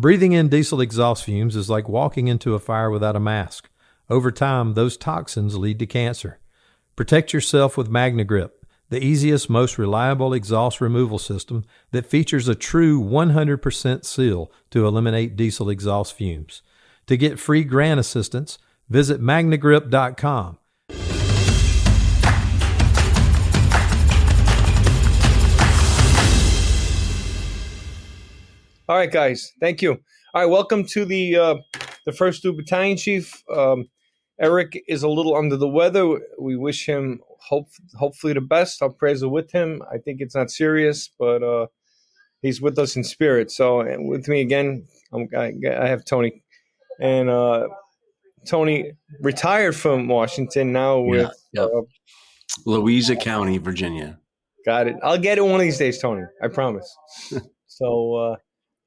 Breathing in diesel exhaust fumes is like walking into a fire without a mask. Over time, those toxins lead to cancer. Protect yourself with MagneGrip, the easiest, most reliable exhaust removal system that features a true 100% seal to eliminate diesel exhaust fumes. To get free grant assistance, visit magnegrip.com. All right, guys. Thank you. All right, welcome to the uh, the first due battalion chief. Um, Eric is a little under the weather. We wish him hope hopefully the best. Our prayers are with him. I think it's not serious, but uh, he's with us in spirit. So with me again, I'm, I, I have Tony, and uh, Tony retired from Washington now with yeah, yep. uh, Louisa County, Virginia. Got it. I'll get it one of these days, Tony. I promise. so.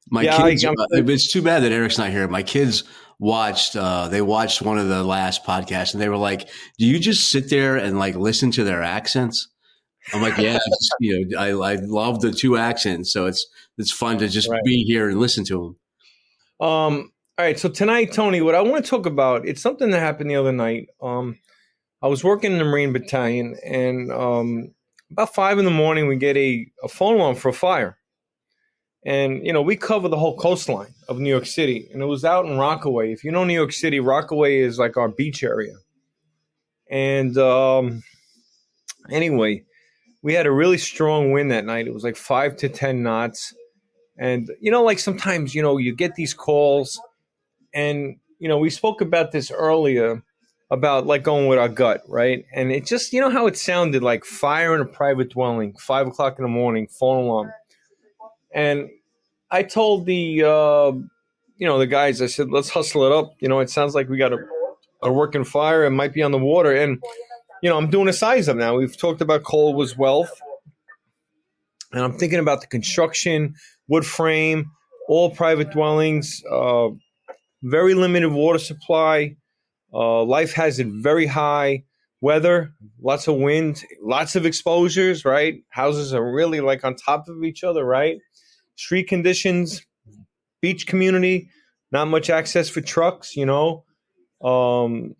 My yeah, kids. I, uh, it's too bad that Eric's not here. My kids watched. Uh, they watched one of the last podcasts, and they were like, "Do you just sit there and like listen to their accents?" I'm like, "Yeah, just, you know, I, I love the two accents, so it's it's fun to just right. be here and listen to them." Um. All right. So tonight, Tony, what I want to talk about it's something that happened the other night. Um, I was working in the Marine Battalion, and um, about five in the morning, we get a, a phone alarm for a fire and, you know, we cover the whole coastline of New York City. And it was out in Rockaway. If you know New York City, Rockaway is like our beach area. And um, anyway, we had a really strong wind that night. It was like five to 10 knots. And, you know, like sometimes, you know, you get these calls. And, you know, we spoke about this earlier about like going with our gut, right? And it just, you know, how it sounded like fire in a private dwelling, five o'clock in the morning, phone alarm and I told the uh, you know the guys, I said, let's hustle it up. You know, it sounds like we got a, a working fire. It might be on the water, and you know, I'm doing a size up now. We've talked about coal was wealth, and I'm thinking about the construction, wood frame, all private dwellings, uh, very limited water supply, uh, life hazard very high, weather, lots of wind, lots of exposures. Right, houses are really like on top of each other. Right street conditions, beach community, not much access for trucks, you know, um,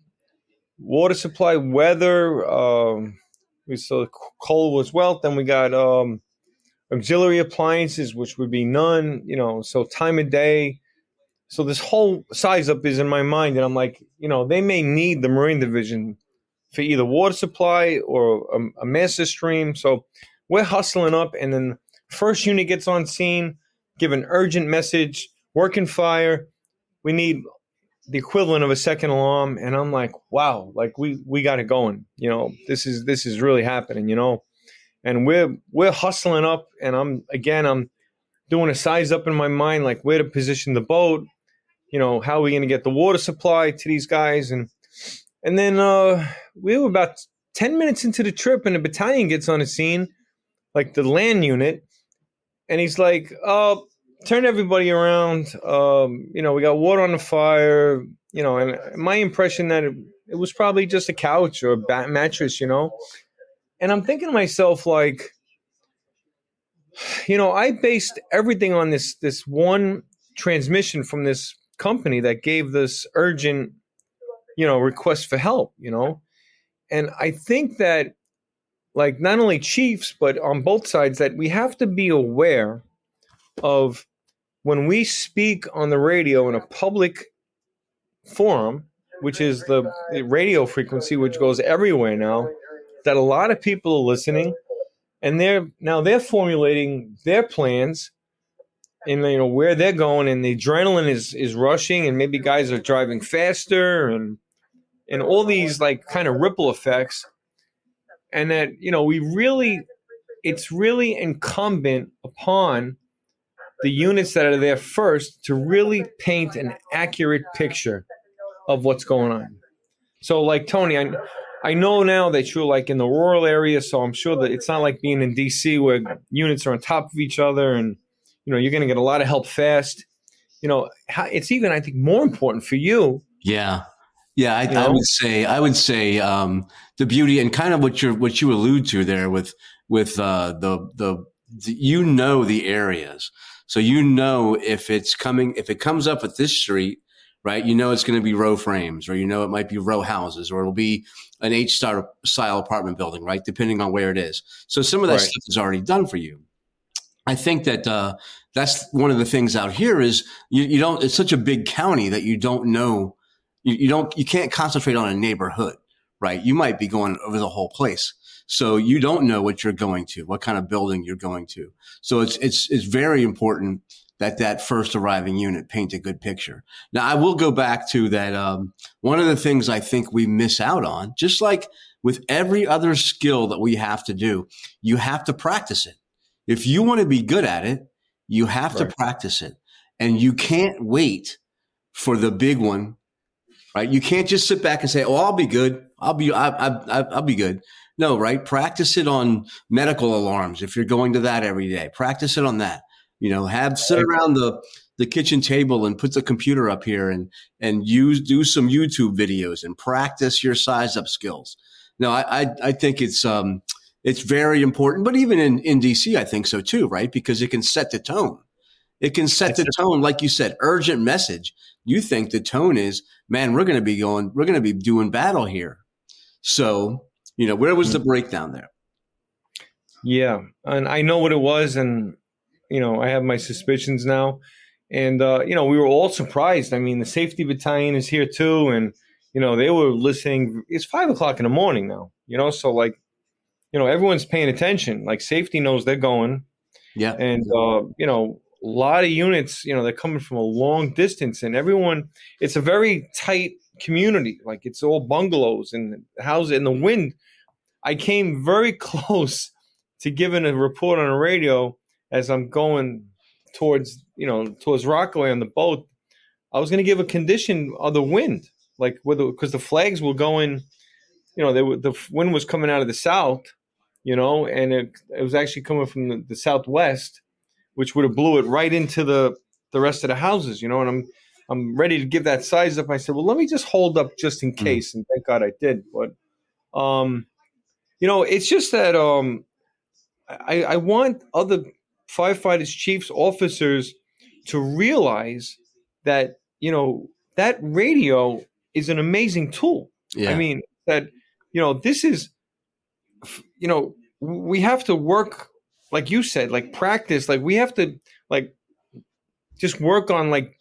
water supply, weather. Um, we saw coal was wealth. Then we got um, auxiliary appliances, which would be none, you know, so time of day. So this whole size up is in my mind, and I'm like, you know, they may need the Marine Division for either water supply or a, a master stream. So we're hustling up, and then First unit gets on scene, give an urgent message, working fire. We need the equivalent of a second alarm, and I'm like, wow, like we we got it going. You know, this is this is really happening. You know, and we're we're hustling up, and I'm again I'm doing a size up in my mind, like where to position the boat. You know, how are we going to get the water supply to these guys, and and then uh, we were about ten minutes into the trip, and a battalion gets on the scene, like the land unit, and he's like, "Oh, turn everybody around. Um, you know, we got water on the fire. You know, and my impression that it, it was probably just a couch or a bat mattress. You know, and I'm thinking to myself like." You know, I based everything on this this one transmission from this company that gave this urgent, you know, request for help, you know. And I think that like not only chiefs but on both sides that we have to be aware of when we speak on the radio in a public forum which is the, radio frequency which goes everywhere now that a lot of people are listening and they're now they're formulating their plans and you know where they're going and the adrenaline is is rushing and maybe guys are driving faster and and all these like kind of ripple effects and that you know we really it's really incumbent upon the units that are there first to really paint an accurate picture of what's going on. So like tony i i know now that you're like in the rural area so i'm sure that it's not like being in dc where units are on top of each other and you know you're going to get a lot of help fast. You know it's even i think more important for you yeah yeah, I, I, would say I would say um, the beauty and kind of what you what you allude to there with with uh, the the you know the areas. So you know if it's coming, if it comes up at this street, right? You know it's going to be row frames, or you know it might be row houses, or it'll be an H star style apartment building, right? Depending on where it is. So some of that right. stuff is already done for you. I think that uh, that's one of the things out here is you, you, don't. It's such a big county that you don't know. You, you don't. You can't concentrate on a neighborhood, right? You might be going over the whole place. So you don't know what you're going to, what kind of building you're going to. So it's it's it's very important that that first arriving unit paint a good picture. Now I will go back to that. Um, one of the things I think we miss out on, just like with every other skill that we have to do, you have to practice it. If you want to be good at it, you have right. to practice it, and you can't wait for the big one. Right? You can't just sit back and say, "Oh, I'll be good. I'll be I, I, I'll be good." No, right? Practice it on medical alarms if you're going to that every day. Practice it on that. You know, have sit around the the kitchen table and put the computer up here and and use do some YouTube videos and practice your size up skills. No, I I, I think it's um it's very important, but even in in DC, I think so too, right? Because it can set the tone. It can set the tone, like you said, urgent message. You think the tone is, man, we're going to be going, we're going to be doing battle here. So you know, where was the mm. breakdown there? Yeah, and I know what it was, and you know, I have my suspicions now. And uh, you know, we were all surprised. I mean, the safety battalion is here too, and you know, they were listening. It's five o'clock in the morning now. You know, so like, you know, everyone's paying attention. Like, safety knows they're going. Yeah, and uh, you know, lot of units. You know, they're coming from a long distance, and everyone. It's a very tight community. Like it's all bungalows and houses in the wind. I came very close to giving a report on the radio as I'm going towards, you know, towards Rockaway on the boat. I was going to give a condition of the wind, like whether because the flags were going, you know, they were, the wind was coming out of the south, you know, and it, it was actually coming from the, the southwest, which would have blew it right into the the rest of the houses, you know. And I'm I'm ready to give that size up. I said, well, let me just hold up just in mm-hmm. case. Mm. And thank God I did. But, um, you know, it's just that um, I, I want other firefighters, chiefs, officers to realize that, you know, that radio is an amazing tool. Yeah. I mean, that, you know, this is, you know, we have to work, like you said, like practice, like we have to, like, just work on like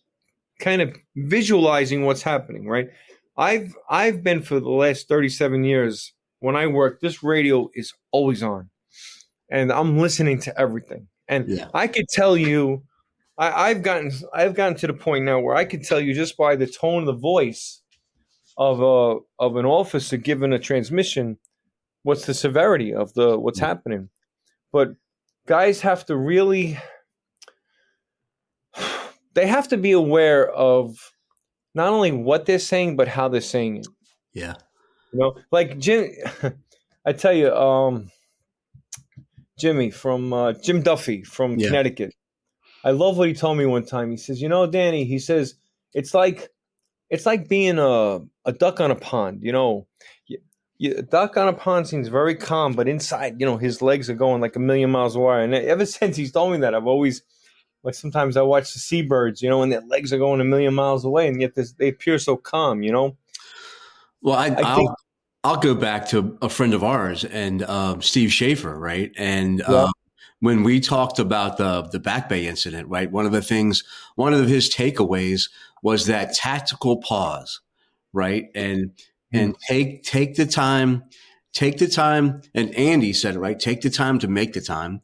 kind of visualizing what's happening, right? I've I've been for the last 37 years when I work, this radio is always on. And I'm listening to everything. And yeah. I could tell you I, I've gotten I've gotten to the point now where I could tell you just by the tone of the voice of a of an officer giving a transmission what's the severity of the what's yeah. happening. But guys have to really they have to be aware of not only what they're saying but how they're saying it. Yeah. You know, like Jim I tell you um Jimmy from uh, Jim Duffy from yeah. Connecticut. I love what he told me one time. He says, "You know, Danny, he says it's like it's like being a a duck on a pond, you know. You, a duck on a pond seems very calm, but inside, you know, his legs are going like a million miles away. And ever since he's told me that, I've always like sometimes I watch the seabirds, you know, and their legs are going a million miles away, and yet this, they appear so calm, you know. Well, I, I will I'll go back to a friend of ours and um, Steve Schaefer, right? And yeah. um, when we talked about the the Back Bay incident, right? One of the things, one of his takeaways was that tactical pause, right? And. And take take the time, take the time. And Andy said it right. Take the time to make the time,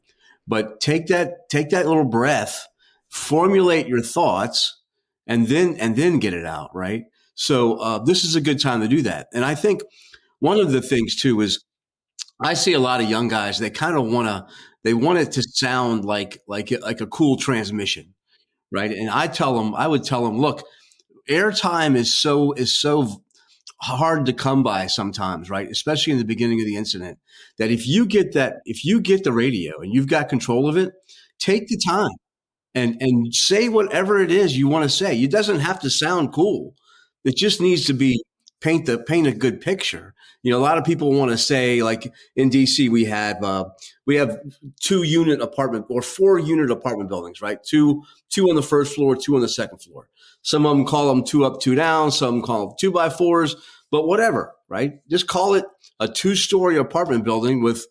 but take that take that little breath formulate your thoughts and then and then get it out right so uh, this is a good time to do that and i think one of the things too is i see a lot of young guys they kind of want to they want it to sound like like like a cool transmission right and i tell them i would tell them look airtime is so is so hard to come by sometimes right especially in the beginning of the incident that if you get that if you get the radio and you've got control of it take the time and and say whatever it is you want to say. It doesn't have to sound cool. It just needs to be paint the paint a good picture. You know, a lot of people want to say like in DC we have uh, we have two unit apartment or four unit apartment buildings, right? Two two on the first floor, two on the second floor. Some of them call them two up, two down. Some call them two by fours, but whatever, right? Just call it a two story apartment building with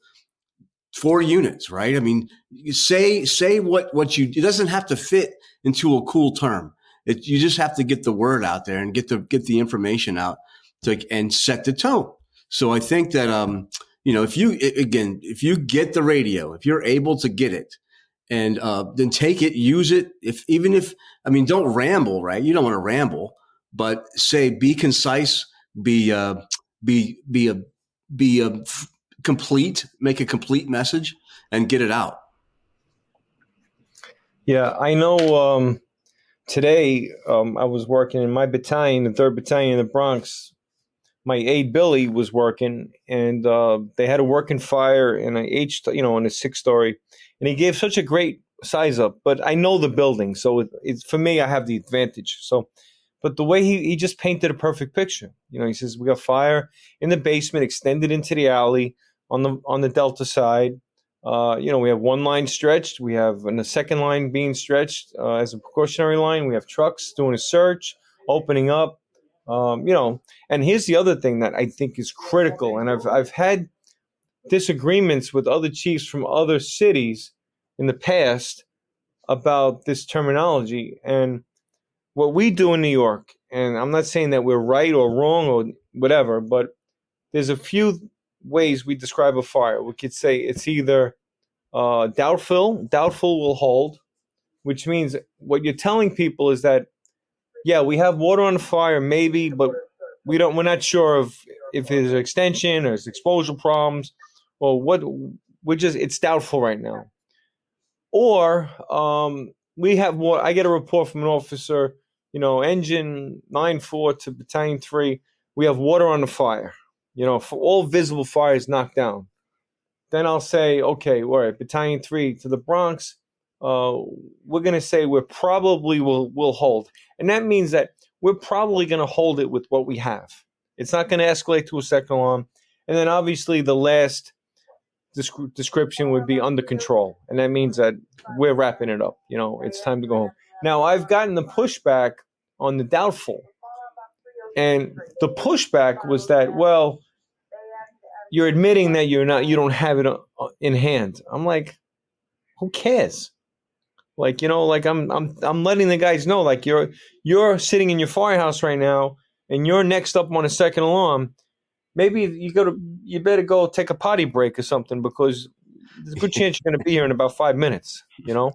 four units, right? I mean, say say what what you it doesn't have to fit into a cool term. It, you just have to get the word out there and get the get the information out to and set the tone. So I think that um, you know, if you again, if you get the radio, if you're able to get it, and uh, then take it, use it. If even if I mean, don't ramble, right? You don't want to ramble, but say be concise, be uh, be be a be a f- complete, make a complete message, and get it out. Yeah, I know. Um, today, um, I was working in my battalion, the third battalion in the Bronx my aide Billy was working, and uh, they had a working fire in a H, you know, in a six story, and he gave such a great size up. But I know the building, so it, it's for me. I have the advantage. So, but the way he he just painted a perfect picture. You know, he says we got fire in the basement, extended into the alley on the on the delta side. Uh, you know, we have one line stretched. We have and the second line being stretched uh, as a precautionary line. We have trucks doing a search, opening up. Um, you know, and here's the other thing that I think is critical, and I've I've had disagreements with other chiefs from other cities in the past about this terminology and what we do in New York. And I'm not saying that we're right or wrong or whatever, but there's a few ways we describe a fire. We could say it's either uh, doubtful, doubtful will hold, which means what you're telling people is that yeah, we have water on fire, maybe, but we don't. We're not sure of if there's extension or there's exposure problems, or what. We're just it's doubtful right now. Or um, we have more. I get a report from an officer. You know, engine nine four to battalion three. We have water on the fire. You know, for all visible fires knocked down. Then I'll say, okay, all right, battalion three to the Bronx uh, we're going to say we're probably will will hold, and that means that we're probably going to hold it with what we have. It's not going to escalate to a second alarm, and then obviously the last description would be under control, and that means that we're wrapping it up. You know, it's time to go home. Now I've gotten the pushback on the doubtful, and the pushback was that well, you're admitting that you're not you don't have it uh, in hand. I'm like, who cares? Like you know, like I'm I'm I'm letting the guys know, like you're you're sitting in your firehouse right now, and you're next up on a second alarm. Maybe you go to you better go take a potty break or something because there's a good chance you're going to be here in about five minutes. You know.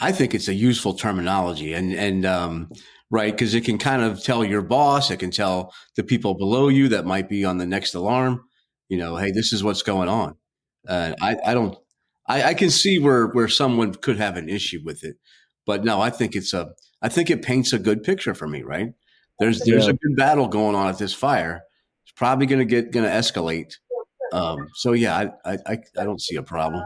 I think it's a useful terminology, and and um, right because it can kind of tell your boss, it can tell the people below you that might be on the next alarm. You know, hey, this is what's going on. Uh, I I don't I, I can see where where someone could have an issue with it, but no, I think it's a I think it paints a good picture for me. Right? There's there's yeah. a good battle going on at this fire. It's probably going to get going to escalate. Um, so yeah, I, I I don't see a problem.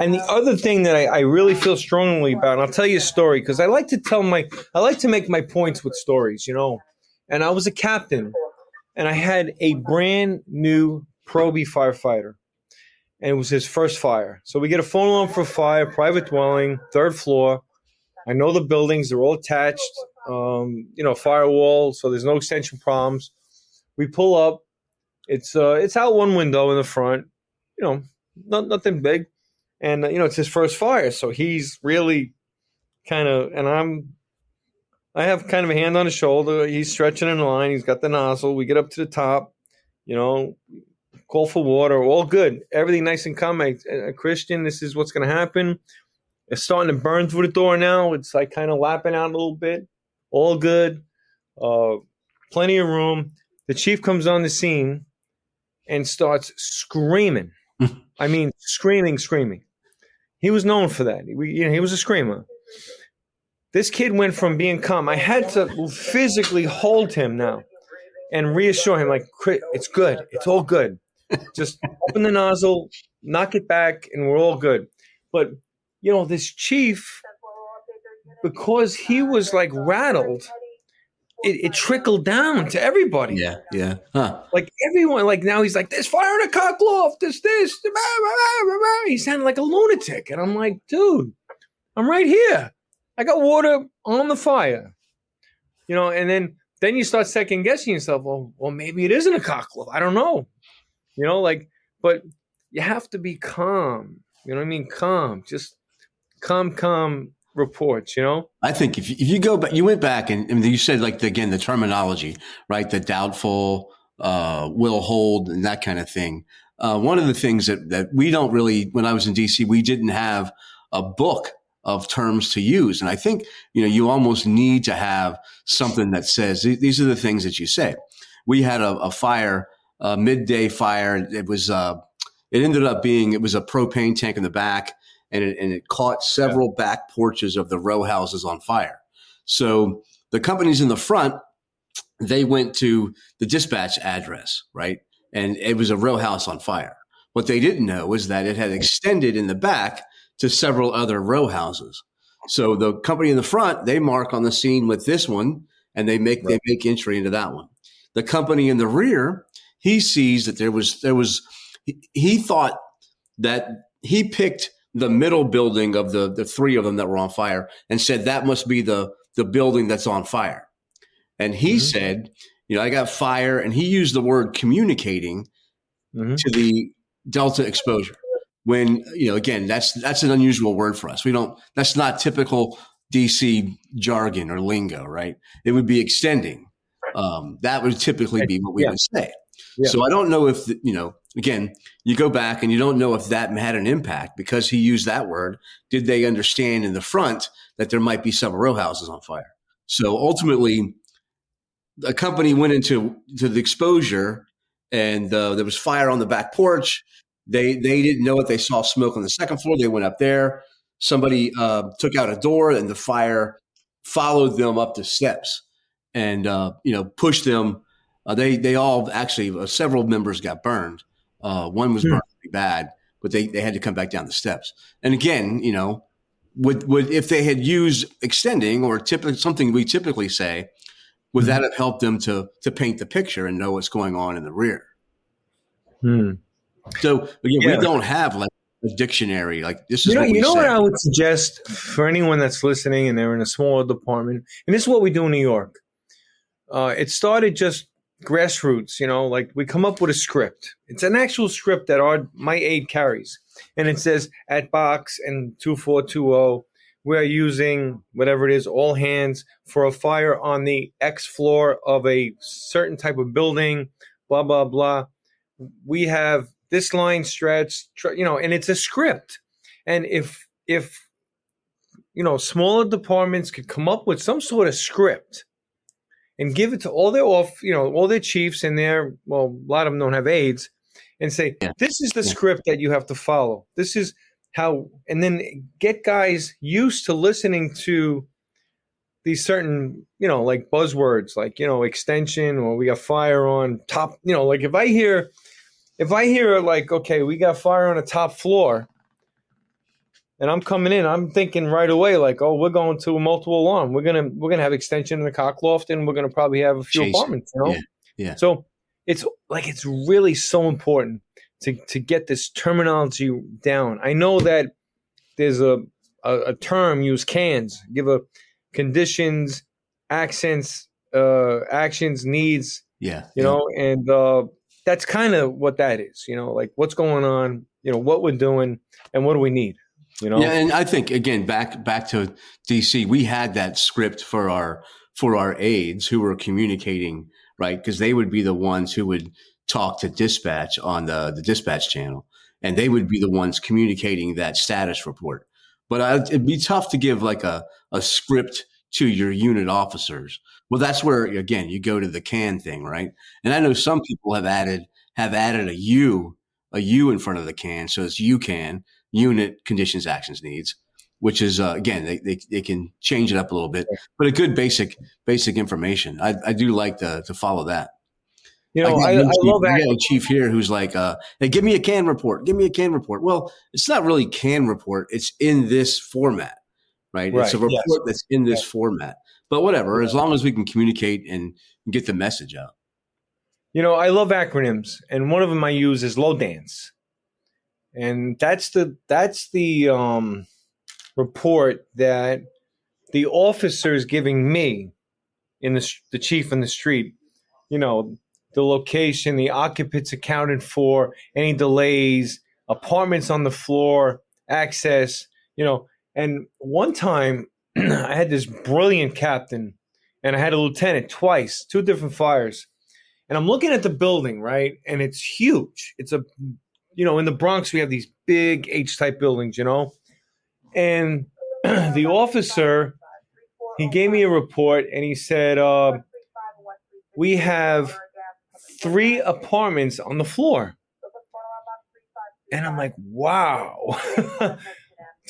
And the other thing that I, I, really feel strongly about, and I'll tell you a story because I like to tell my, I like to make my points with stories, you know. And I was a captain, and I had a brand new Proby firefighter, and it was his first fire. So we get a phone alarm for fire, private dwelling, third floor. I know the buildings; they're all attached. Um, you know, firewall, so there's no extension problems. We pull up. It's uh, it's out one window in the front. You know, not, nothing big, and uh, you know it's his first fire, so he's really kind of. And I'm, I have kind of a hand on his shoulder. He's stretching in line. He's got the nozzle. We get up to the top. You know, call for water, all good, everything nice and calm. I, uh, Christian, this is what's going to happen. It's starting to burn through the door now. It's like kind of lapping out a little bit. All good. Uh, plenty of room. The chief comes on the scene and starts screaming. I mean, screaming, screaming. He was known for that. He, you know, he was a screamer. This kid went from being calm. I had to physically hold him now and reassure him, like, it's good. It's all good. Just open the nozzle, knock it back, and we're all good. But you know, this chief, because he was like rattled, it, it, trickled down to everybody. Yeah, yeah. Huh. Like everyone, like now he's like, this fire in a cock loft, there's this. He sounded like a lunatic. And I'm like, dude, I'm right here. I got water on the fire. You know, and then then you start second guessing yourself. Well, well, maybe it isn't a cock loft. I don't know. You know, like, but you have to be calm. You know what I mean? Calm. Just calm, calm reports, you know? I think if, if you go back, you went back and, and you said, like, again, the terminology, right? The doubtful, uh, will hold, and that kind of thing. Uh, one of the things that, that we don't really, when I was in DC, we didn't have a book of terms to use. And I think, you know, you almost need to have something that says these are the things that you say. We had a, a fire, a midday fire. It was, uh, it ended up being, it was a propane tank in the back and it, and it caught several yeah. back porches of the row houses on fire. So the companies in the front, they went to the dispatch address, right? And it was a row house on fire. What they didn't know was that it had extended in the back to several other row houses. So the company in the front, they mark on the scene with this one and they make right. they make entry into that one. The company in the rear, he sees that there was there was he, he thought that he picked the middle building of the, the three of them that were on fire and said that must be the, the building that's on fire. And he mm-hmm. said, you know, I got fire, and he used the word communicating mm-hmm. to the delta exposure. When you know, again, that's that's an unusual word for us. We don't. That's not typical DC jargon or lingo, right? It would be extending. Um, that would typically be what we yeah. would say. Yeah. So I don't know if you know again, you go back and you don't know if that had an impact because he used that word. Did they understand in the front that there might be several row houses on fire? So ultimately, a company went into to the exposure, and uh, there was fire on the back porch. They they didn't know it. They saw smoke on the second floor. They went up there. Somebody uh, took out a door, and the fire followed them up the steps, and uh, you know pushed them. Uh, they they all actually uh, several members got burned uh, one was hmm. burned pretty bad, but they, they had to come back down the steps. And again, you know, would would if they had used extending or typically something we typically say, would that hmm. have helped them to to paint the picture and know what's going on in the rear? Hmm. So again, yeah. we don't have like a dictionary. Like this is you know, what you know say. what I would suggest for anyone that's listening and they're in a smaller department, and this is what we do in New York. Uh, it started just grassroots, you know, like we come up with a script. It's an actual script that our my aide carries. And it says at box and 2420, we are using whatever it is, all hands for a fire on the X floor of a certain type of building, blah, blah, blah. We have this line stretched, you know, and it's a script. And if, if, you know, smaller departments could come up with some sort of script and give it to all their off, you know, all their chiefs and their well, a lot of them don't have aides, and say, yeah. this is the yeah. script that you have to follow. This is how, and then get guys used to listening to these certain, you know, like buzzwords, like you know, extension or we got fire on top. You know, like if I hear, if I hear like, okay, we got fire on a top floor and I'm coming in, I'm thinking right away, like, oh, we're going to a multiple alarm. We're gonna we're gonna have extension in the cock loft, and we're gonna probably have a few Chase. apartments. You know, yeah. yeah. So it's like it's really so important to to get this terminology down. I know that there's a a, a term use cans, give a conditions, accents, uh, actions, needs. Yeah. You yeah. know, and uh, that's kind of what that is. You know, like what's going on. You know what we're doing and what do we need. You know? Yeah, and I think again back back to DC, we had that script for our for our aides who were communicating right because they would be the ones who would talk to dispatch on the the dispatch channel, and they would be the ones communicating that status report. But I, it'd be tough to give like a a script to your unit officers. Well, that's where again you go to the can thing, right? And I know some people have added have added a U a U in front of the can, so it's you can unit conditions actions needs which is uh, again they, they, they can change it up a little bit but a good basic basic information i, I do like to, to follow that you know i, I, I love that a chief here who's like uh, hey give me a can report give me a can report well it's not really can report it's in this format right? right. It's a report yes. that's in this format. But whatever, as long as we can communicate and get the message out. You know, I love acronyms, and one of them I use is LODANCE, and that's the that's the um, report that the officer is giving me in the the chief in the street. You know, the location, the occupants accounted for, any delays, apartments on the floor, access. You know, and one time I had this brilliant captain and I had a lieutenant twice, two different fires. And I'm looking at the building, right? And it's huge. It's a, you know, in the Bronx, we have these big H type buildings, you know? And the officer, he gave me a report and he said, uh, we have three apartments on the floor. And I'm like, wow.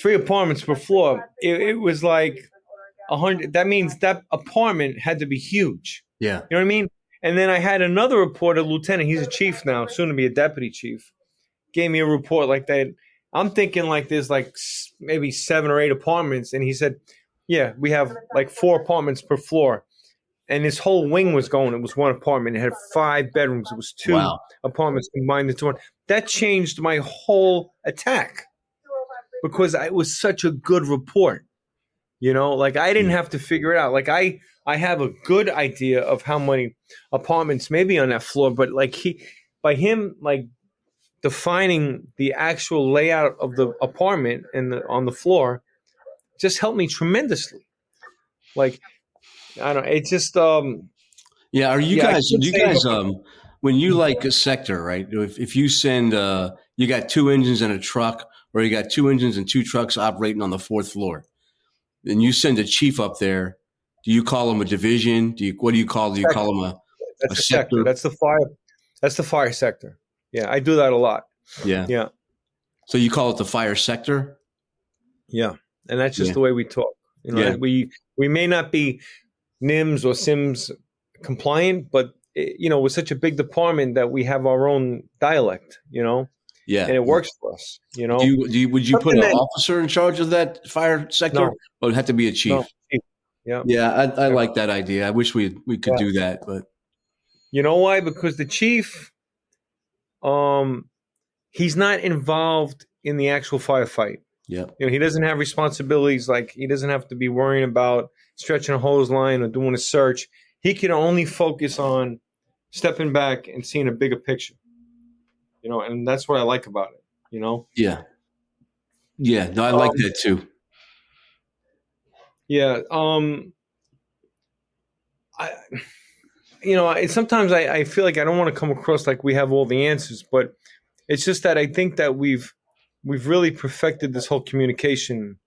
three apartments per floor. It, it was like a hundred. That means that apartment had to be huge. Yeah, you know what I mean. And then I had another report, a lieutenant. He's a chief now, soon to be a deputy chief. Gave me a report like that. I'm thinking like there's like maybe seven or eight apartments, and he said, "Yeah, we have like four apartments per floor." And his whole wing was going. It was one apartment. It had five bedrooms. It was two wow. apartments combined into one. That changed my whole attack because it was such a good report. You know, like I didn't have to figure it out. Like I, I have a good idea of how many apartments maybe on that floor, but like he, by him, like defining the actual layout of the apartment and the on the floor, just helped me tremendously. Like, I don't. It just um. Yeah, are you yeah, guys? Do you guys um? When you like a sector, right? If if you send uh, you got two engines and a truck or you got two engines and two trucks operating on the fourth floor. And you send a chief up there. Do you call them a division? Do you what do you call? Do you call them a, that's a sector? sector? That's the fire. That's the fire sector. Yeah, I do that a lot. Yeah, yeah. So you call it the fire sector? Yeah, and that's just yeah. the way we talk. You know, yeah. we we may not be NIMS or SIMS compliant, but eh, you know, we're such a big department that we have our own dialect. You know, yeah, and it works for us. You know, do you, do you, would you Something put an that, officer in charge of that fire sector, no, or would it have to be a chief? No, chief. Yeah, yeah, I, I like that idea. I wish we we could yeah. do that, but you know why? Because the chief, um, he's not involved in the actual firefight. Yeah, you know, he doesn't have responsibilities like he doesn't have to be worrying about stretching a hose line or doing a search. He can only focus on stepping back and seeing a bigger picture you know, and that's what I like about it, you know? Yeah. Yeah. No, I like um, that too. Yeah. Um, I, you know, I, sometimes I, I feel like I don't want to come across like we have all the answers, but it's just that I think that we've, we've really perfected this whole communication,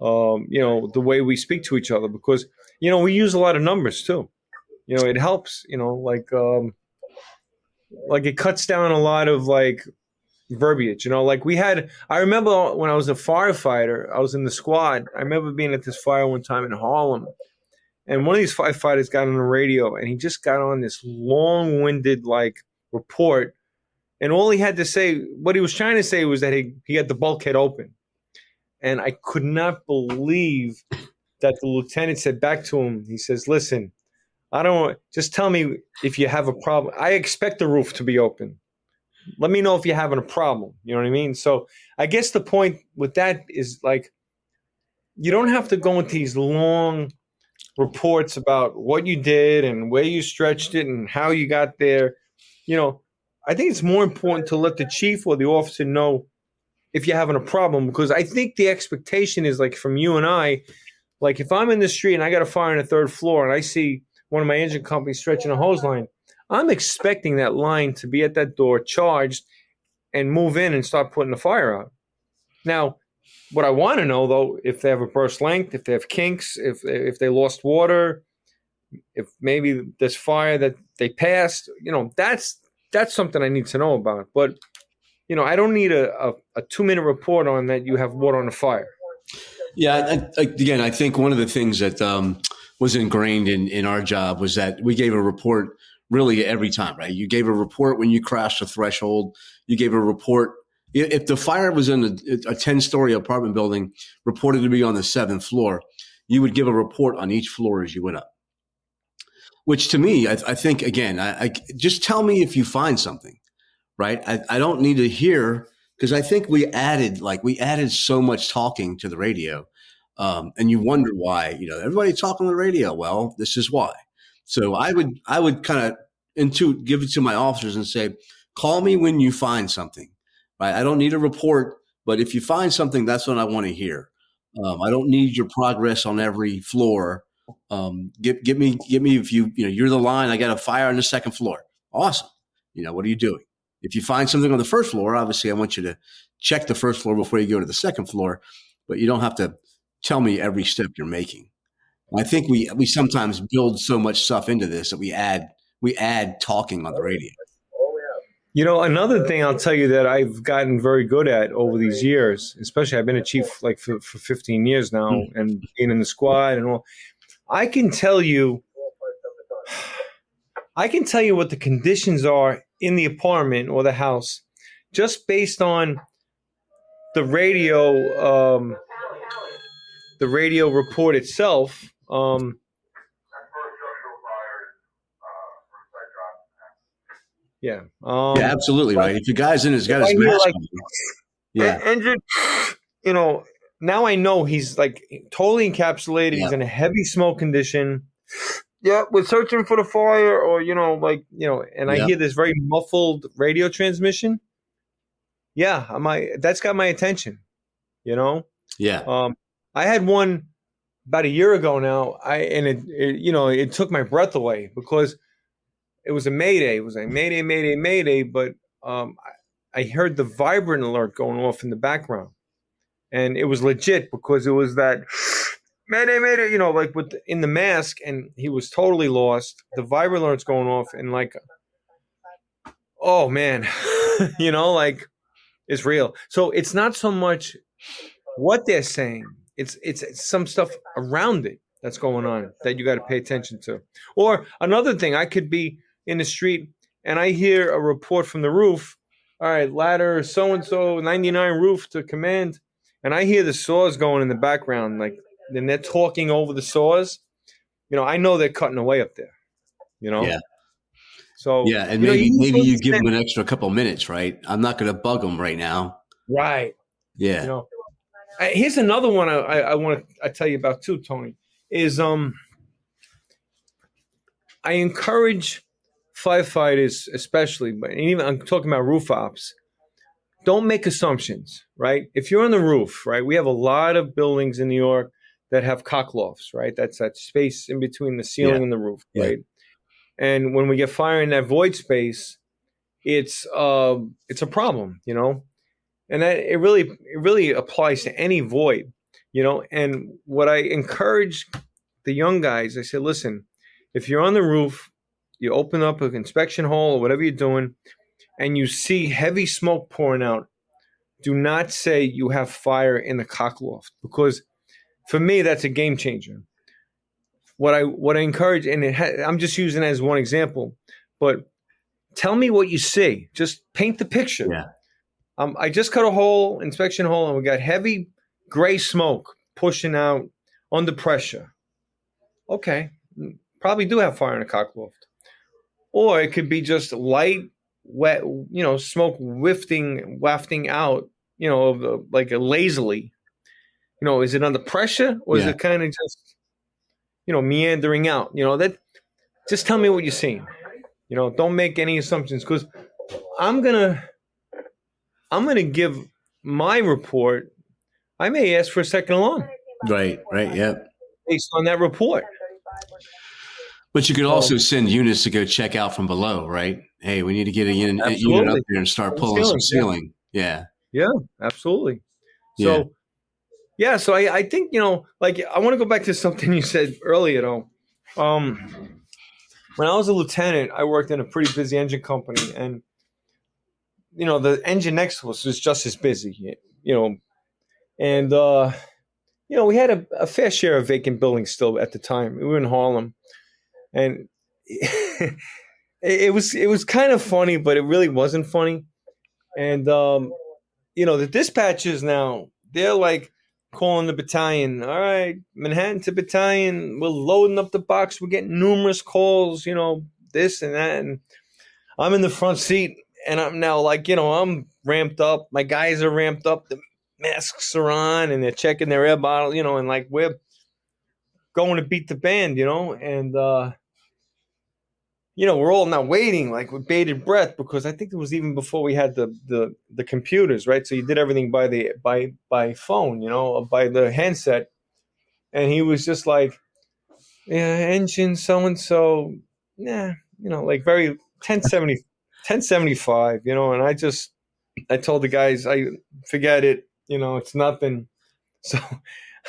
um, you know, the way we speak to each other because, you know, we use a lot of numbers too. You know, it helps, you know, like, um, like it cuts down a lot of like verbiage. You know, like we had. I remember when I was a firefighter, I was in the squad. I remember being at this fire one time in Harlem, and one of these firefighters got on the radio, and he just got on this long-winded like report, and all he had to say, what he was trying to say, was that he he had the bulkhead open, and I could not believe that the lieutenant said back to him. He says, "Listen." I don't just tell me if you have a problem. I expect the roof to be open. Let me know if you're having a problem. You know what I mean? So I guess the point with that is like you don't have to go into these long reports about what you did and where you stretched it and how you got there. You know, I think it's more important to let the chief or the officer know if you're having a problem because I think the expectation is like from you and I, like if I'm in the street and I got a fire on the third floor and I see one of my engine companies stretching a hose line, I'm expecting that line to be at that door charged and move in and start putting the fire out. Now, what I want to know though, if they have a burst length, if they have kinks, if if they lost water, if maybe there's fire that they passed, you know, that's that's something I need to know about. But you know, I don't need a, a, a two minute report on that you have water on the fire. Yeah, I, again, I think one of the things that um, was ingrained in, in our job was that we gave a report really every time, right? You gave a report when you crashed a threshold. You gave a report if the fire was in a, a 10 story apartment building reported to be on the seventh floor, you would give a report on each floor as you went up. Which to me, I, I think again, I, I, just tell me if you find something, right? I, I don't need to hear because I think we added like we added so much talking to the radio, um, and you wonder why. You know, everybody talking on the radio. Well, this is why. So I would I would kind of into give it to my officers and say, call me when you find something. Right? I don't need a report, but if you find something, that's what I want to hear. Um, I don't need your progress on every floor. Um, give, give me, give me if you, you know, you're the line. I got a fire on the second floor. Awesome. You know, what are you doing? If you find something on the first floor, obviously I want you to check the first floor before you go to the second floor, but you don't have to tell me every step you're making. I think we, we sometimes build so much stuff into this that we add, we add talking on the radio. You know, another thing I'll tell you that I've gotten very good at over these years, especially I've been a chief like for, for 15 years now mm. and being in the squad and all, I can tell you, I can tell you what the conditions are in the apartment or the house just based on the radio, um, the radio report itself. Um, Yeah. Um, yeah, absolutely right. If your guy's in, he's got his mask like, on. Yeah. Engine, you know, now I know he's like totally encapsulated. Yeah. He's in a heavy smoke condition. Yeah, we're searching for the fire, or you know, like you know, and I hear this very muffled radio transmission. Yeah, my that's got my attention. You know. Yeah. Um, I had one about a year ago now. I and it, it you know it took my breath away because it was a mayday. It was a mayday, mayday, mayday. But um, I, heard the Vibralert going off in the background, and it was legit because it was that mayday, mayday. You know, like with the, in the mask, and he was totally lost. The Vibralert's going off, and like, oh man, you know, like it's real. So it's not so much what they're saying; it's it's, it's some stuff around it that's going on that you got to pay attention to. Or another thing, I could be in the street and I hear a report from the roof. All right, ladder so and so, 99 roof to command. And I hear the saws going in the background, like, then they're talking over the saws. You know, I know they're cutting away up there, you know? Yeah. So, yeah, and maybe, know, you maybe you give them an extra couple minutes, right? I'm not going to bug them right now. Right. Yeah. You know, here's another one I, I, I want to I tell you about too, Tony. Is um, I encourage firefighters, especially, but even I'm talking about roof ops, don't make assumptions, right? If you're on the roof, right, we have a lot of buildings in New York that have cockloft, right? That's that space in between the ceiling yeah. and the roof, yeah. right? And when we get fire in that void space, it's uh, it's a problem, you know, and that, it really it really applies to any void, you know. And what I encourage the young guys, I say, listen, if you're on the roof you open up an inspection hole or whatever you're doing, and you see heavy smoke pouring out, do not say you have fire in the cockloft because for me that's a game changer. What I what I encourage, and ha- I'm just using it as one example, but tell me what you see. Just paint the picture. Yeah. Um, I just cut a hole, inspection hole, and we got heavy gray smoke pushing out under pressure. Okay, probably do have fire in a cockloft or it could be just light, wet, you know, smoke wafting, wafting out, you know, like a lazily. You know, is it under pressure or yeah. is it kind of just, you know, meandering out? You know, that just tell me what you're seeing. You know, don't make any assumptions because I'm gonna, I'm gonna give my report. I may ask for a second alarm. Right. Right. Yeah. Based on that report. But you could also send units to go check out from below, right? Hey, we need to get a unit, a unit up there and start pulling ceiling, some ceiling. Yeah. yeah. Yeah, absolutely. So, yeah, yeah so I, I think, you know, like I want to go back to something you said earlier, though. Um, when I was a lieutenant, I worked in a pretty busy engine company, and you know the engine next to us was just as busy. You know, and uh, you know we had a, a fair share of vacant buildings still at the time. We were in Harlem, and it was it was kind of funny, but it really wasn't funny. And um, you know, the dispatchers now, they're like calling the battalion. All right, Manhattan to battalion. We're loading up the box. We're getting numerous calls, you know, this and that. And I'm in the front seat and I'm now like, you know, I'm ramped up. My guys are ramped up. The masks are on and they're checking their air bottle, you know, and like we're going to beat the band, you know, and uh you know, we're all now waiting like with bated breath because I think it was even before we had the the the computers, right? So you did everything by the by by phone, you know, by the handset. And he was just like, Yeah, engine so and so, yeah, you know, like very 1070 1075, you know, and I just I told the guys, I forget it, you know, it's nothing. So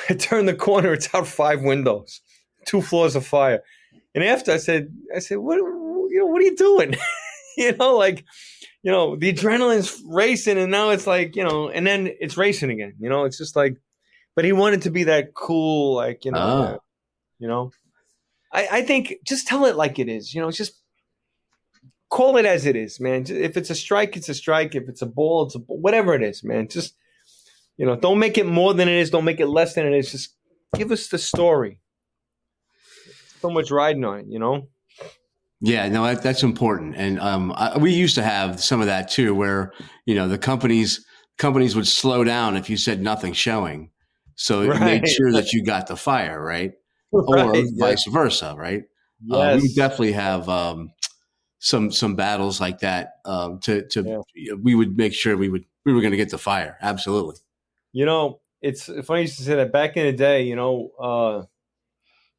I turned the corner, it's out five windows, two floors of fire. And after I said, I said, what, you know, what are you doing? you know, like, you know, the adrenaline's racing and now it's like, you know, and then it's racing again, you know, it's just like, but he wanted to be that cool, like, you know, oh. you know, I, I think just tell it like it is, you know, just call it as it is, man. If it's a strike, it's a strike. If it's a ball, it's a ball. Whatever it is, man. Just you know, don't make it more than it is. Don't make it less than it is. Just give us the story. So much riding on it, you know. Yeah, no, that, that's important, and um, I, we used to have some of that too, where you know the companies companies would slow down if you said nothing showing, so it right. made sure that you got the fire, right, right. or vice versa, right. Yes. Uh, we definitely have um, some some battles like that um, to to yeah. we would make sure we would we were going to get the fire absolutely you know it's funny to say that back in the day you know uh,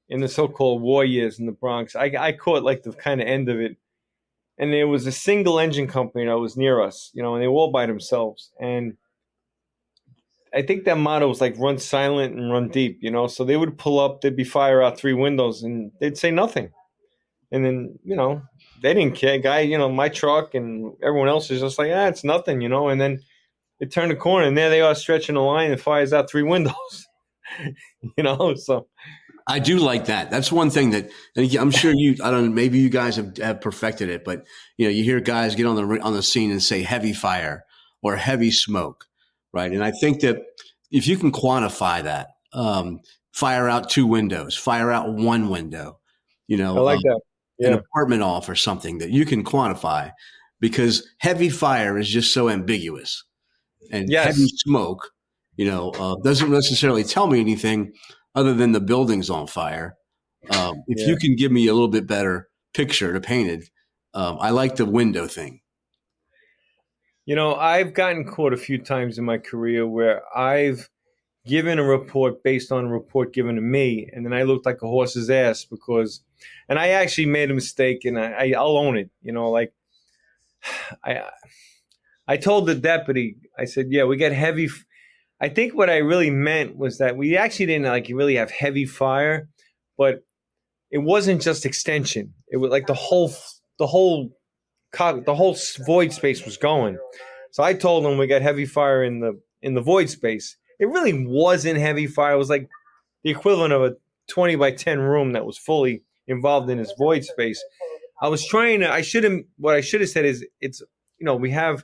in the so-called war years in the bronx i, I caught like the kind of end of it and there was a single engine company that was near us you know and they were all by themselves and i think that motto was like run silent and run deep you know so they would pull up there'd be fire out three windows and they'd say nothing and then you know they didn't care. Guy, you know, my truck and everyone else is just like, ah, it's nothing, you know. And then they turned a corner and there they are stretching a line and fires out three windows, you know. So I do like that. That's one thing that I'm sure you. I don't. know, Maybe you guys have, have perfected it, but you know, you hear guys get on the on the scene and say heavy fire or heavy smoke, right? And I think that if you can quantify that, um, fire out two windows, fire out one window, you know, I like um, that yeah. an apartment off or something that you can quantify because heavy fire is just so ambiguous and yes. heavy smoke you know uh, doesn't necessarily tell me anything other than the building's on fire um, if yeah. you can give me a little bit better picture to paint it um, i like the window thing you know i've gotten caught a few times in my career where i've given a report based on a report given to me and then i looked like a horse's ass because and I actually made a mistake, and I, I will own it. You know, like I I told the deputy, I said, yeah, we got heavy. I think what I really meant was that we actually didn't like really have heavy fire, but it wasn't just extension. It was like the whole the whole the whole void space was going. So I told him we got heavy fire in the in the void space. It really wasn't heavy fire. It was like the equivalent of a 20 by 10 room that was fully involved in this void space. I was trying to. I should have. What I should have said is, it's you know we have.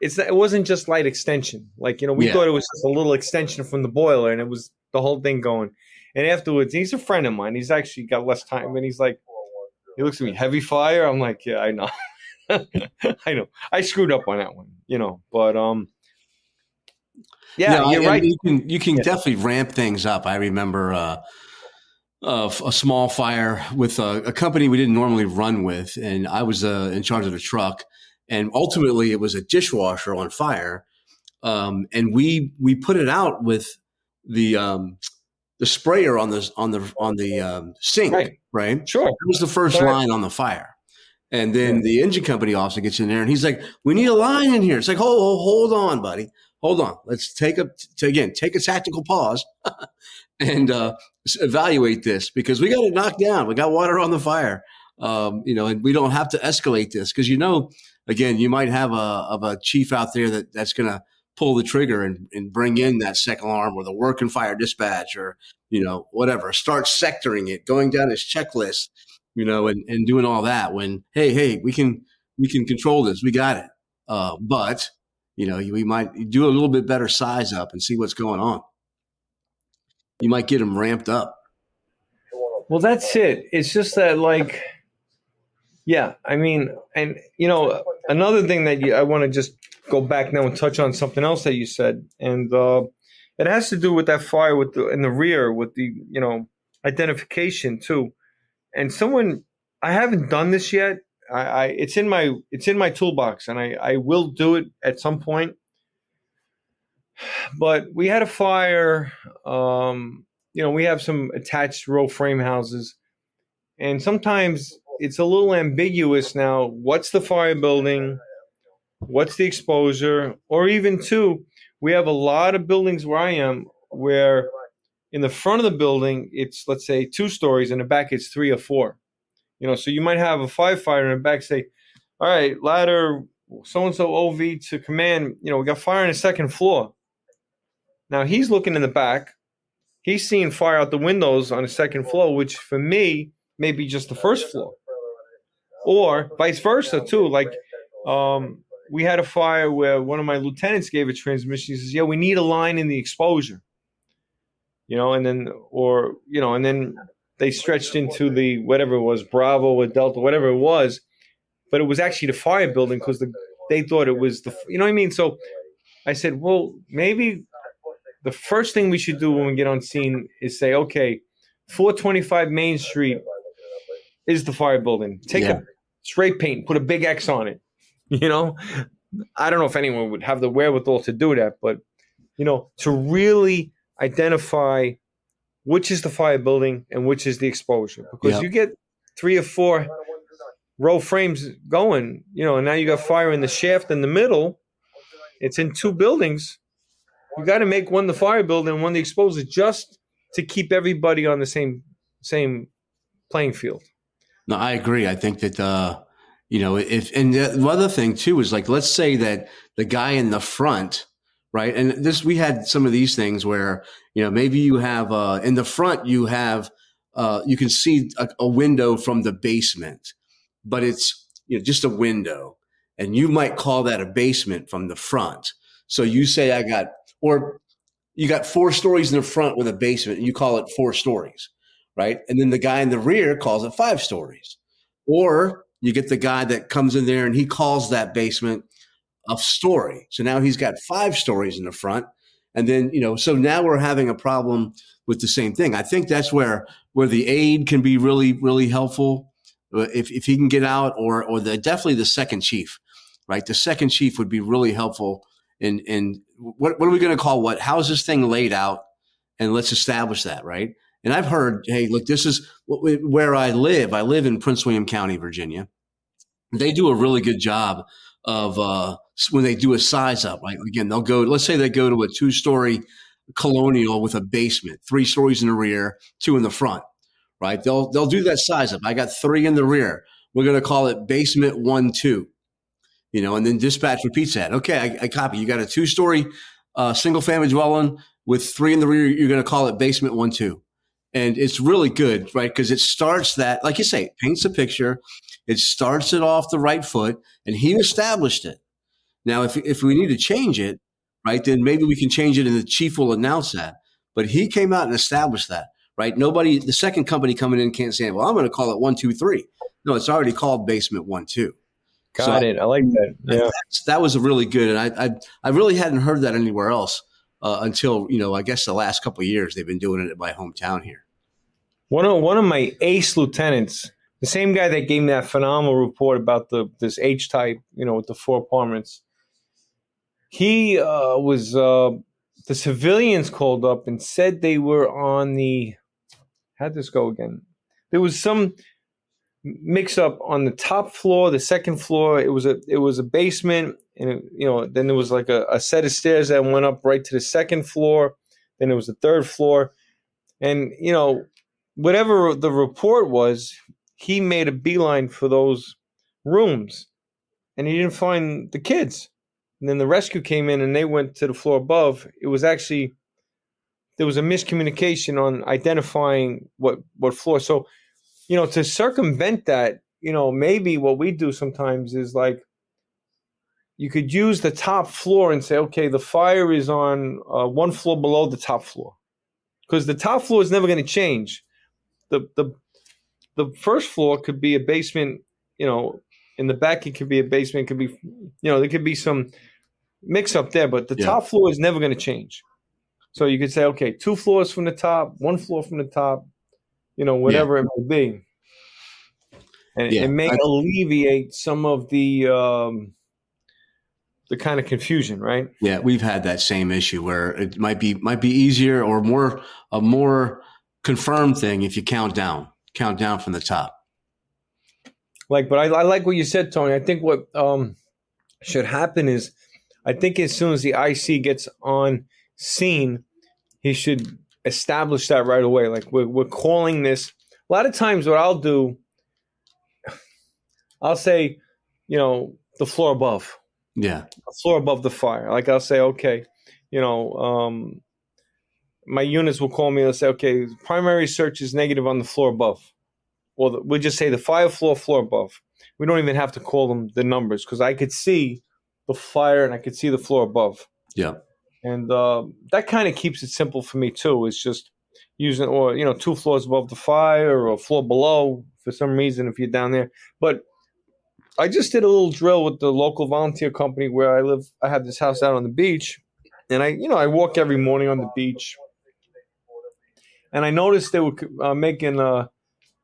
It's it wasn't just light extension. Like you know we yeah. thought it was just a little extension from the boiler, and it was the whole thing going. And afterwards, he's a friend of mine. He's actually got less time, and he's like, he looks at me, heavy fire. I'm like, yeah, I know, I know. I screwed up on that one, you know. But um, yeah, no, you're I, right. You can you can yeah. definitely ramp things up. I remember. uh of a small fire with a, a, company we didn't normally run with, and I was uh, in charge of the truck. And ultimately, it was a dishwasher on fire, um, and we we put it out with the um, the sprayer on the on the on the um, sink, right. right? Sure, it was the first line on the fire. And then yeah. the engine company officer gets in there and he's like, "We need a line in here." It's like, "Hold, hold, hold on, buddy. Hold on. Let's take a t- again take a tactical pause and uh, evaluate this because we got it knocked down. We got water on the fire. Um, you know, and we don't have to escalate this because you know, again, you might have a of a chief out there that that's going to pull the trigger and, and bring in that second alarm or the working fire dispatch or you know whatever. Start sectoring it, going down his checklist, you know, and and doing all that. When hey hey, we can we can control this. We got it. Uh, but You know, we might do a little bit better size up and see what's going on. You might get them ramped up. Well, that's it. It's just that, like, yeah, I mean, and you know, another thing that you, I want to just go back now and touch on something else that you said, and uh, it has to do with that fire with the in the rear with the you know identification too. And someone, I haven't done this yet. I, I it's in my it's in my toolbox, and I I will do it at some point. But we had a fire. Um, you know, we have some attached row frame houses, and sometimes it's a little ambiguous now. What's the fire building? What's the exposure? Or even two, we have a lot of buildings where I am where in the front of the building it's let's say two stories, in the back it's three or four. You know, so you might have a firefighter in the back say, "All right, ladder so and so OV to command. You know, we got fire on the second floor." Now he's looking in the back. He's seeing fire out the windows on the second floor, which for me may be just the first floor or vice versa too. Like um, we had a fire where one of my lieutenants gave a transmission. He says, "Yeah, we need a line in the exposure." You know, and then or you know, and then they stretched into the whatever it was, Bravo or Delta, whatever it was, but it was actually the fire building because the they thought it was the you know what I mean. So I said, well, maybe the first thing we should do when we get on scene is say, okay, 425 Main Street is the fire building. Take yeah. a spray paint, put a big X on it. You know, I don't know if anyone would have the wherewithal to do that, but you know, to really identify which is the fire building and which is the exposure, because you get three or four row frames going, you know, and now you got fire in the shaft in the middle. It's in two buildings. You got to make one the fire building and one the exposure just to keep everybody on the same same playing field. No, I agree. I think that, uh, you know, if, and the other thing too is like, let's say that the guy in the front, right? And this, we had some of these things where, you know, maybe you have, uh, in the front, you have, uh, you can see a, a window from the basement, but it's, you know, just a window. And you might call that a basement from the front. So you say, I got, or you got four stories in the front with a basement and you call it four stories right? And then the guy in the rear calls it five stories. Or you get the guy that comes in there and he calls that basement a story. So now he's got five stories in the front. And then, you know, so now we're having a problem with the same thing. I think that's where where the aide can be really, really helpful uh, if, if he can get out or or the definitely the second chief, right? The second chief would be really helpful in in what what are we going to call what? How is this thing laid out? And let's establish that, right? And I've heard, hey, look, this is where I live. I live in Prince William County, Virginia. They do a really good job of uh, when they do a size up. Like again, they'll go. Let's say they go to a two story colonial with a basement, three stories in the rear, two in the front. Right? They'll they'll do that size up. I got three in the rear. We're going to call it basement one two. You know, and then dispatch repeats that. Okay, I, I copy. You got a two story uh, single family dwelling with three in the rear. You're going to call it basement one two and it's really good, right? Because it starts that, like you say, paints a picture. It starts it off the right foot, and he established it. Now, if if we need to change it, right, then maybe we can change it, and the chief will announce that. But he came out and established that, right? Nobody, the second company coming in can't say, "Well, I'm going to call it one, two, three. No, it's already called basement one, two. Got so it. I like that. Yeah, that was a really good, and I, I I really hadn't heard that anywhere else uh, until you know I guess the last couple years they've been doing it at my hometown here. One of one of my ace lieutenants, the same guy that gave me that phenomenal report about the this H type, you know, with the four apartments. He uh, was uh, the civilians called up and said they were on the. How'd this go again? There was some mix up on the top floor, the second floor. It was a it was a basement, and it, you know, then there was like a, a set of stairs that went up right to the second floor. Then there was the third floor, and you know, whatever the report was, he made a beeline for those rooms and he didn't find the kids. And then the rescue came in and they went to the floor above. It was actually there was a miscommunication on identifying what what floor. So, you know, to circumvent that, you know, maybe what we do sometimes is like you could use the top floor and say, okay, the fire is on uh, one floor below the top floor, because the top floor is never going to change. The the the first floor could be a basement, you know, in the back it could be a basement, it could be, you know, there could be some mix up there, but the yeah. top floor is never going to change. So you could say, okay, two floors from the top, one floor from the top, you know, whatever yeah. it may be. And yeah. it may I, alleviate some of the um, the kind of confusion, right? Yeah, we've had that same issue where it might be might be easier or more a more confirmed thing if you count down, count down from the top. Like, but I, I like what you said, Tony. I think what um, should happen is, I think as soon as the IC gets on scene, he should establish that right away. Like we're we're calling this. A lot of times, what I'll do, I'll say, you know, the floor above yeah. The floor above the fire. Like I'll say, okay, you know, um, my units will call me and say, okay, primary search is negative on the floor above. Well, the, we'll just say the fire floor, floor above. We don't even have to call them the numbers because I could see the fire and I could see the floor above. Yeah. And uh, that kind of keeps it simple for me too. It's just using, or, you know, two floors above the fire or a floor below for some reason if you're down there. But I just did a little drill with the local volunteer company where I live. I have this house out on the beach, and I, you know, I walk every morning on the beach, and I noticed they were uh, making a,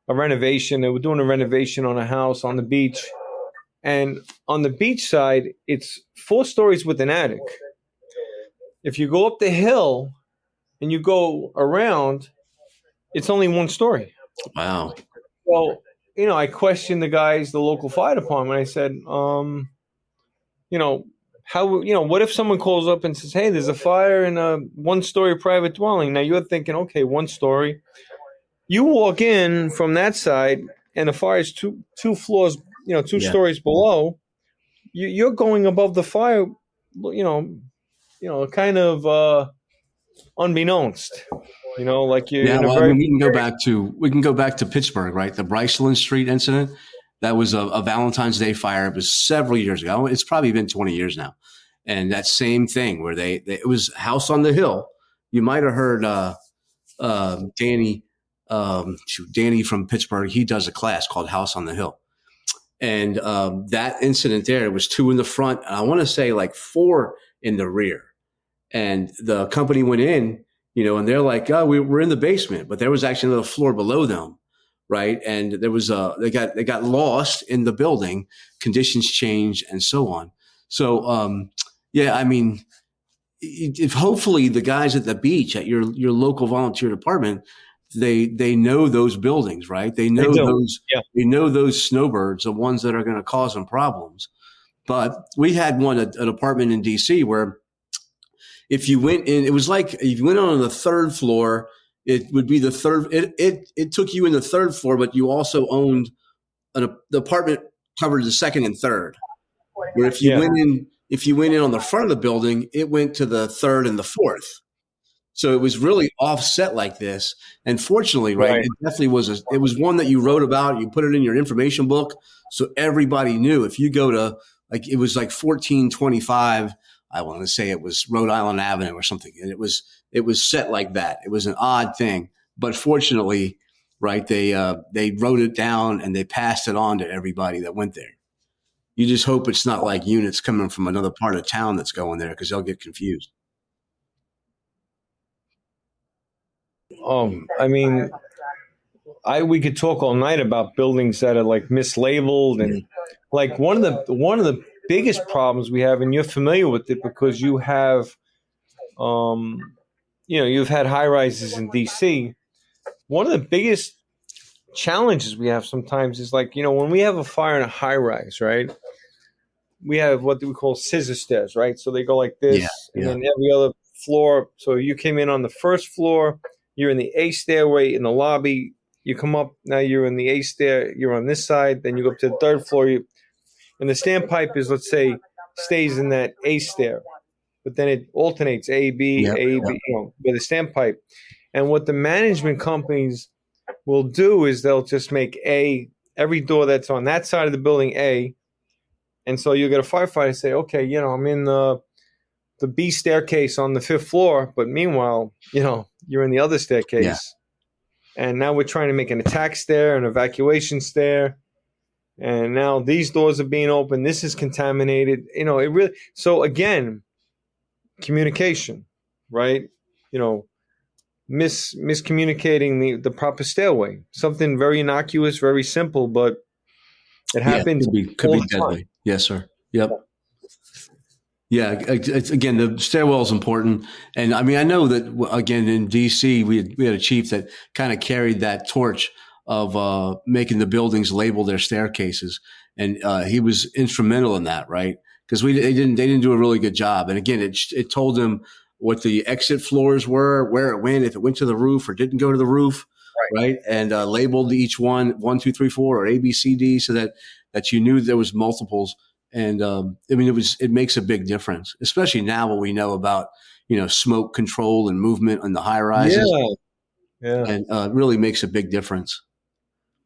a renovation. They were doing a renovation on a house on the beach, and on the beach side, it's four stories with an attic. If you go up the hill and you go around, it's only one story. Wow. Well, you know, I questioned the guys, the local fire department. I said, um, you know, how, you know, what if someone calls up and says, hey, there's a fire in a one story private dwelling? Now you're thinking, okay, one story. You walk in from that side and the fire is two, two floors, you know, two yeah. stories below. You, you're going above the fire, you know, you know, kind of uh, unbeknownst. You know, like you. Yeah, well, very- I mean, we can go back to we can go back to Pittsburgh, right? The Bricelyn Street incident. That was a, a Valentine's Day fire. It was several years ago. It's probably been twenty years now. And that same thing where they, they it was House on the Hill. You might have heard uh, uh, Danny um, Danny from Pittsburgh. He does a class called House on the Hill. And um, that incident there it was two in the front, and I want to say like four in the rear. And the company went in you know, and they're like, oh, we, we're in the basement, but there was actually another floor below them, right? And there was a they got they got lost in the building, conditions changed, and so on. So, um, yeah, I mean, if hopefully the guys at the beach at your your local volunteer department they they know those buildings right they know they those yeah. they know those snowbirds the ones that are going to cause them problems but we had one an apartment in dc where if you went in, it was like if you went on the third floor, it would be the third. It it it took you in the third floor, but you also owned an the apartment covered the second and third. Where if you yeah. went in, if you went in on the front of the building, it went to the third and the fourth. So it was really offset like this. And fortunately, right, right, it definitely was a, it was one that you wrote about, you put it in your information book so everybody knew. If you go to like it was like 1425 I want to say it was Rhode Island Avenue or something. And it was, it was set like that. It was an odd thing, but fortunately, right, they, uh, they wrote it down and they passed it on to everybody that went there. You just hope it's not like units coming from another part of town that's going there because they'll get confused. Um, I mean, I we could talk all night about buildings that are like mislabeled and like one of the one of the biggest problems we have, and you're familiar with it because you have, um, you know, you've had high rises in DC. One of the biggest challenges we have sometimes is like, you know, when we have a fire in a high rise, right? We have what do we call scissor stairs, right? So they go like this, yeah, and then every other floor. So you came in on the first floor, you're in the A stairway in the lobby. You come up now, you're in the A stair. You're on this side. Then you go up to the third floor. You and the standpipe is let's say stays in that A stair, but then it alternates A B yep, A B yep. you know, with a standpipe. And what the management companies will do is they'll just make A every door that's on that side of the building A, And so you get a firefighter say, okay, you know, I'm in the the B staircase on the fifth floor, but meanwhile, you know, you're in the other staircase. Yeah. And now we're trying to make an attack stair, an evacuation stair. And now these doors are being opened. This is contaminated. You know, it really so again, communication, right? You know, mis miscommunicating the, the proper stairway. Something very innocuous, very simple, but it happens. Yeah, could be, could be deadly. Time. Yes, sir. Yep. Yeah, again, the stairwell is important, and I mean, I know that again in DC, we had, we had a chief that kind of carried that torch of uh, making the buildings label their staircases, and uh, he was instrumental in that, right? Because we they didn't they didn't do a really good job, and again, it it told them what the exit floors were, where it went, if it went to the roof or didn't go to the roof, right? right? And uh, labeled each one one, two, three, four, or A, B, C, D, so that that you knew there was multiples. And um, I mean, it was it makes a big difference, especially now what we know about you know smoke control and movement on the high rises. Yeah, yeah, and uh, really makes a big difference.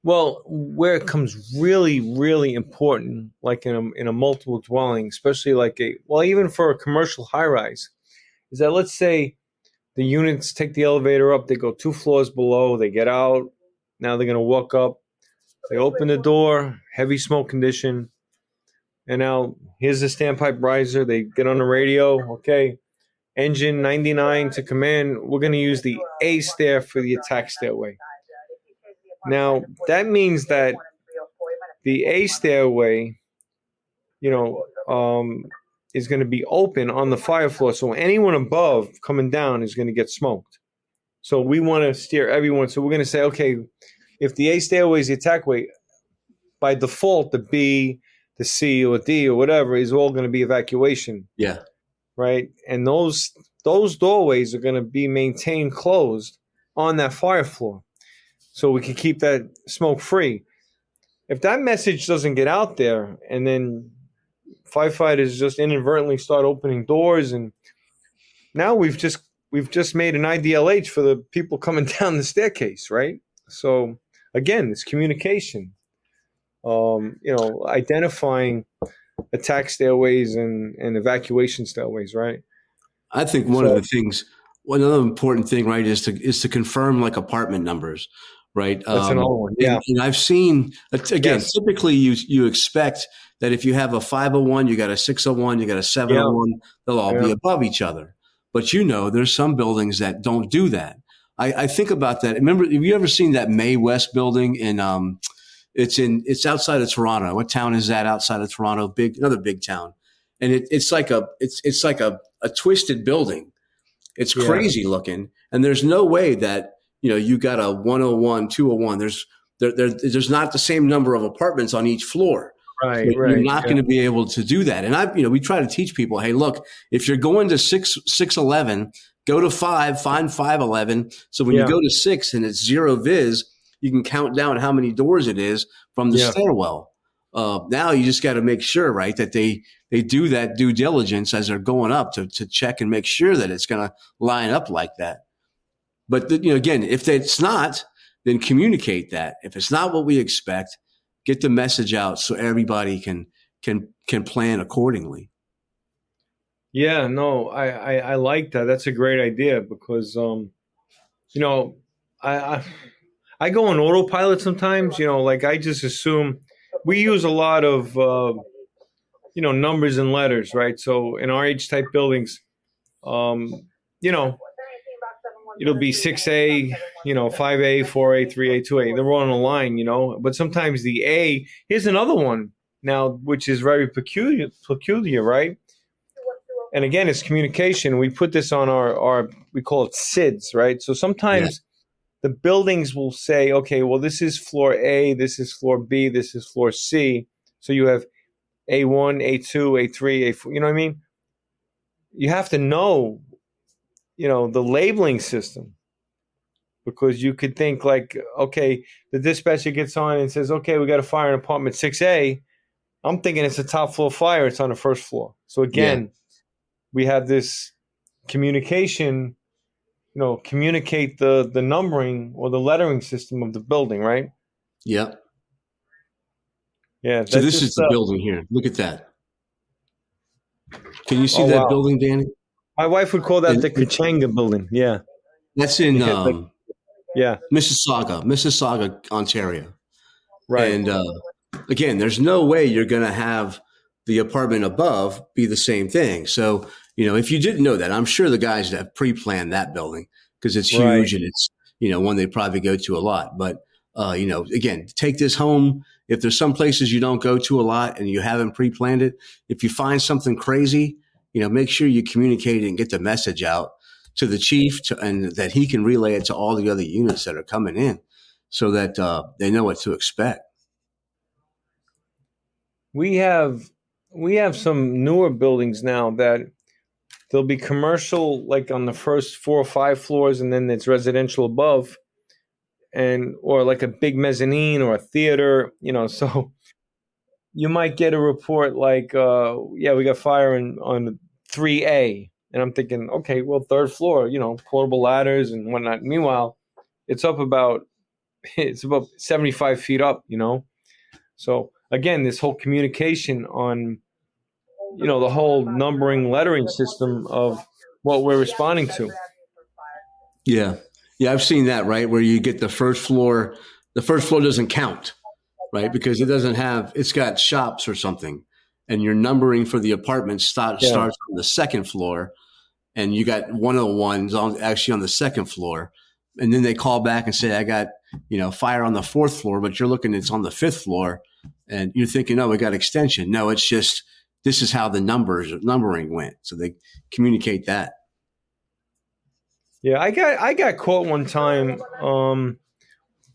Well, where it comes really, really important, like in a in a multiple dwelling, especially like a well, even for a commercial high rise, is that let's say the units take the elevator up, they go two floors below, they get out, now they're going to walk up, they open the door, heavy smoke condition, and now here's the standpipe riser. They get on the radio, okay, engine 99 to command. We're going to use the A stair for the attack stairway. Now that means that the A stairway, you know, um, is going to be open on the fire floor. So anyone above coming down is going to get smoked. So we want to steer everyone. So we're going to say, okay, if the A stairway is the attack way, by default, the B, the C, or D, or whatever is all going to be evacuation. Yeah. Right. And those those doorways are going to be maintained closed on that fire floor, so we can keep that smoke free. If that message doesn't get out there, and then firefighters just inadvertently start opening doors and now we've just we've just made an IDLH for the people coming down the staircase, right? So again, it's communication. Um, you know, identifying attack stairways and, and evacuation stairways, right? I think one so, of the things, one other important thing, right, is to is to confirm like apartment numbers, right? That's um, another one. Yeah, and, and I've seen again. Yes. Typically, you you expect that if you have a 501, you got a 601, you got a 701, yeah. they'll all yeah. be above each other. But you know, there's some buildings that don't do that. I, I, think about that. Remember, have you ever seen that Mae West building in, um, it's in, it's outside of Toronto. What town is that outside of Toronto? Big, another big town. And it, it's like a, it's, it's like a, a twisted building. It's yeah. crazy looking. And there's no way that, you know, you got a 101, 201. There's, there, there, there's not the same number of apartments on each floor. Right, so right. You're not yeah. going to be able to do that. And I, you know, we try to teach people, hey, look, if you're going to six six eleven, go to five, find five eleven. So when yeah. you go to six and it's zero viz, you can count down how many doors it is from the yeah. stairwell. Uh, now you just got to make sure, right, that they they do that due diligence as they're going up to to check and make sure that it's going to line up like that. But the, you know, again, if it's not, then communicate that. If it's not what we expect, get the message out so everybody can can can plan accordingly. Yeah, no, I, I, I like that. That's a great idea because um, you know, I, I I go on autopilot sometimes. You know, like I just assume we use a lot of uh, you know numbers and letters, right? So in RH type buildings, um, you know, it'll be 6A, you know, 5A, 4A, 3A, 2A. They're all on a line, you know. But sometimes the A, here's another one now, which is very peculiar, peculiar, right? And again, it's communication. We put this on our, our we call it CIDS, right? So sometimes yeah. the buildings will say, okay, well, this is floor A, this is floor B, this is floor C. So you have A1, A2, A3, A4, you know what I mean? You have to know you know the labeling system because you could think like okay the dispatcher gets on and says okay we got a fire in apartment 6a i'm thinking it's a top floor fire it's on the first floor so again yeah. we have this communication you know communicate the the numbering or the lettering system of the building right yeah Yeah. So this is the uh, building here. Look at that. Can you see oh, that wow. building, Danny? My wife would call that the Kachanga building. Yeah. That's in yeah, um, yeah. Mississauga, Mississauga, Ontario. Right. And uh, again, there's no way you're going to have the apartment above be the same thing. So, you know, if you didn't know that, I'm sure the guys have pre-planned that building because it's huge right. and it's, you know, one they probably go to a lot. But, uh, you know, again, take this home. If there's some places you don't go to a lot and you haven't pre-planned it, if you find something crazy, you know, make sure you communicate and get the message out to the chief to, and that he can relay it to all the other units that are coming in so that uh, they know what to expect. We have we have some newer buildings now that there'll be commercial like on the first four or five floors and then it's residential above and or like a big mezzanine or a theater you know so you might get a report like uh yeah we got fire in, on 3a and i'm thinking okay well third floor you know portable ladders and whatnot. Meanwhile it's up about it's about 75 feet up you know? So again this whole communication on you know the whole numbering lettering system of what we're responding to. Yeah. Yeah i've seen that right where you get the first floor the first floor doesn't count right because it doesn't have it's got shops or something and your numbering for the apartment start, yeah. starts on the second floor and you got one of the ones on actually on the second floor and then they call back and say i got you know fire on the fourth floor but you're looking it's on the fifth floor and you're thinking oh we got extension no it's just this is how the numbers numbering went. So they communicate that. Yeah, I got I got caught one time um,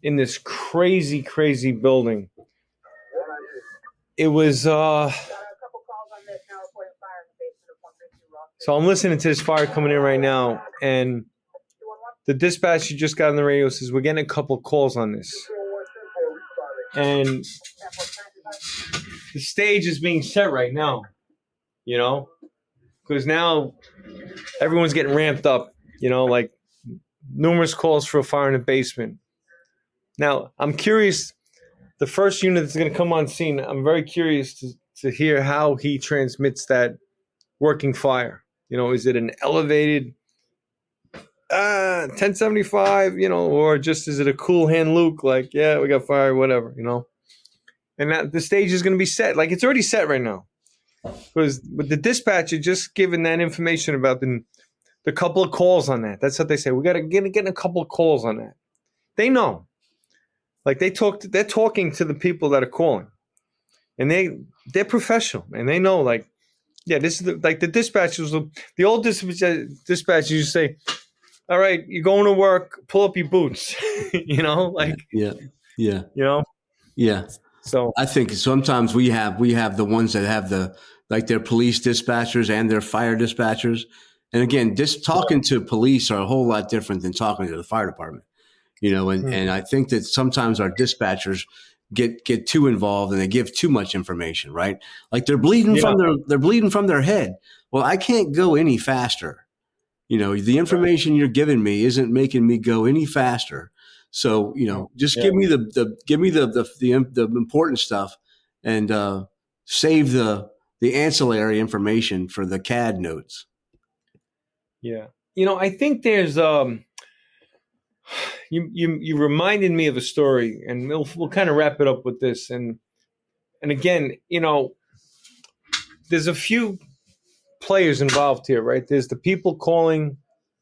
in this crazy crazy building. It was uh, so I'm listening to this fire coming in right now, and the dispatcher just got on the radio says we're getting a couple calls on this, and the stage is being set right now, you know, because now everyone's getting ramped up, you know, like numerous calls for a fire in the basement. Now, I'm curious, the first unit that's going to come on scene, I'm very curious to, to hear how he transmits that working fire. You know, is it an elevated uh 1075, you know, or just is it a cool hand Luke like, yeah, we got fire, whatever, you know? and that the stage is going to be set. Like it's already set right now, because with the dispatcher just giving that information about the the couple of calls on that. That's what they say. We got to get get a couple of calls on that. They know, like they talked they're talking to the people that are calling, and they they're professional and they know like. Yeah, this is the, like the dispatchers. The old dispatch, dispatchers you say, "All right, you're going to work. Pull up your boots." you know, like yeah, yeah, you know, yeah. So I think sometimes we have we have the ones that have the like their police dispatchers and their fire dispatchers. And again, just talking to police are a whole lot different than talking to the fire department. You know, and, mm. and I think that sometimes our dispatchers get get too involved and they give too much information, right? Like they're bleeding yeah. from their they're bleeding from their head. Well, I can't go any faster. You know, the information you're giving me isn't making me go any faster. So you know, just yeah. give me the the give me the the the, the important stuff, and uh, save the the ancillary information for the CAD notes. Yeah, you know, I think there's um, you you you reminded me of a story, and we'll we'll kind of wrap it up with this, and and again, you know, there's a few players involved here, right? There's the people calling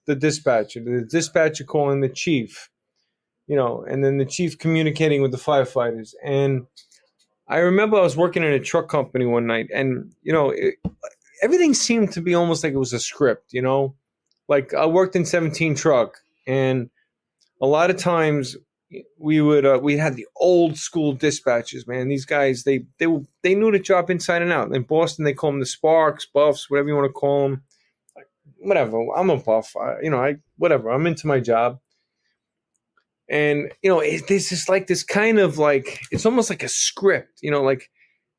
the dispatcher, the dispatcher calling the chief, you know, and then the chief communicating with the firefighters. And I remember I was working in a truck company one night, and you know, it, everything seemed to be almost like it was a script. You know, like I worked in 17 truck, and a lot of times we would uh, we had the old school dispatches Man, these guys they they they knew the job inside and out. In Boston, they call them the Sparks, Buffs, whatever you want to call them. Whatever. I'm a buff. I, you know, I whatever. I'm into my job and you know it, just like this kind of like it's almost like a script you know like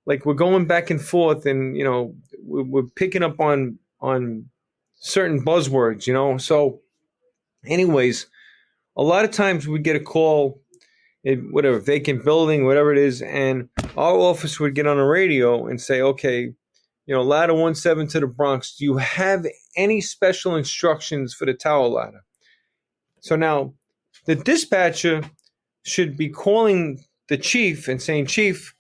like we're going back and forth and you know we're, we're picking up on on certain buzzwords you know so anyways a lot of times we would get a call in whatever vacant building whatever it is and our office would get on the radio and say, okay, you know, ladder one seven to the Bronx. Do you have any special instructions for the tower ladder? So now the dispatcher should be calling the chief and saying, Chief,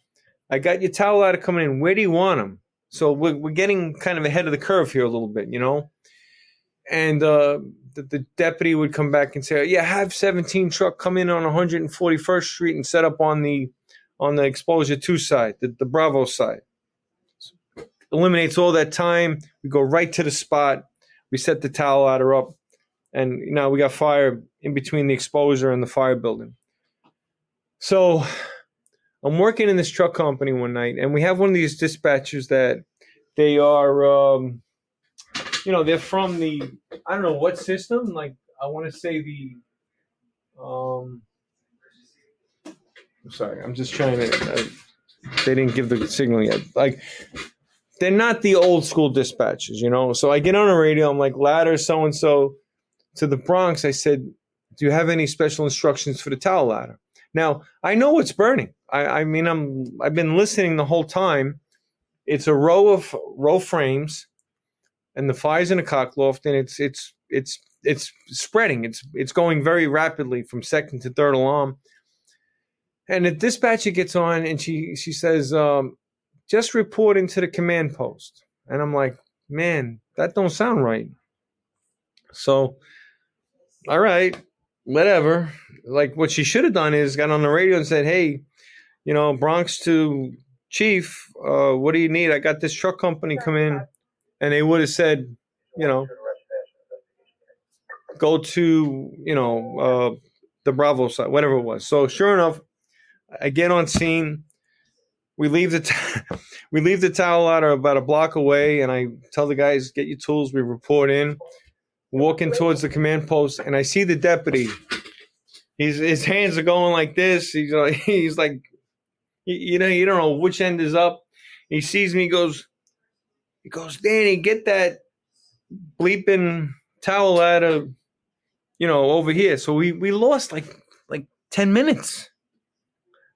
I got your tower ladder coming in. Where do you want them? So we're, we're getting kind of ahead of the curve here a little bit, you know? And uh, the, the, deputy would come back and say, "Yeah, have 17 truck come in on 141st Street and set up on the on the exposure two side, the, the Bravo side." So eliminates all that time. We go right to the spot. We set the tower ladder up, and now we got fire in between the exposure and the fire building. So I'm working in this truck company one night, and we have one of these dispatchers that they are. Um, you know, they're from the I don't know what system. Like I want to say the um. I'm sorry, I'm just trying to. Uh, they didn't give the signal yet. Like they're not the old school dispatchers, you know. So I get on the radio. I'm like, ladder so and so to the Bronx. I said, do you have any special instructions for the tower ladder? Now I know it's burning. I, I mean, I'm I've been listening the whole time. It's a row of row frames and the fire's in a cockloft, and it's it's it's it's spreading. It's it's going very rapidly from second to third alarm. And the dispatcher gets on, and she she says, um, "Just report into the command post." And I'm like, "Man, that don't sound right." So, all right, whatever. Like what she should have done is got on the radio and said, "Hey, you know, Bronx to Chief, uh, what do you need? I got this truck company come in." And they would have said, you know, go to you know uh, the Bravo side, whatever it was. So sure enough, I get on scene. We leave the t- we leave the tower ladder about a block away, and I tell the guys, "Get your tools." We report in, walking towards the command post, and I see the deputy. He's his hands are going like this. He's like he's like, you know, you don't know which end is up. He sees me, goes, he goes, Danny, get that bleeping towel out of, you know, over here. So we we lost like like ten minutes.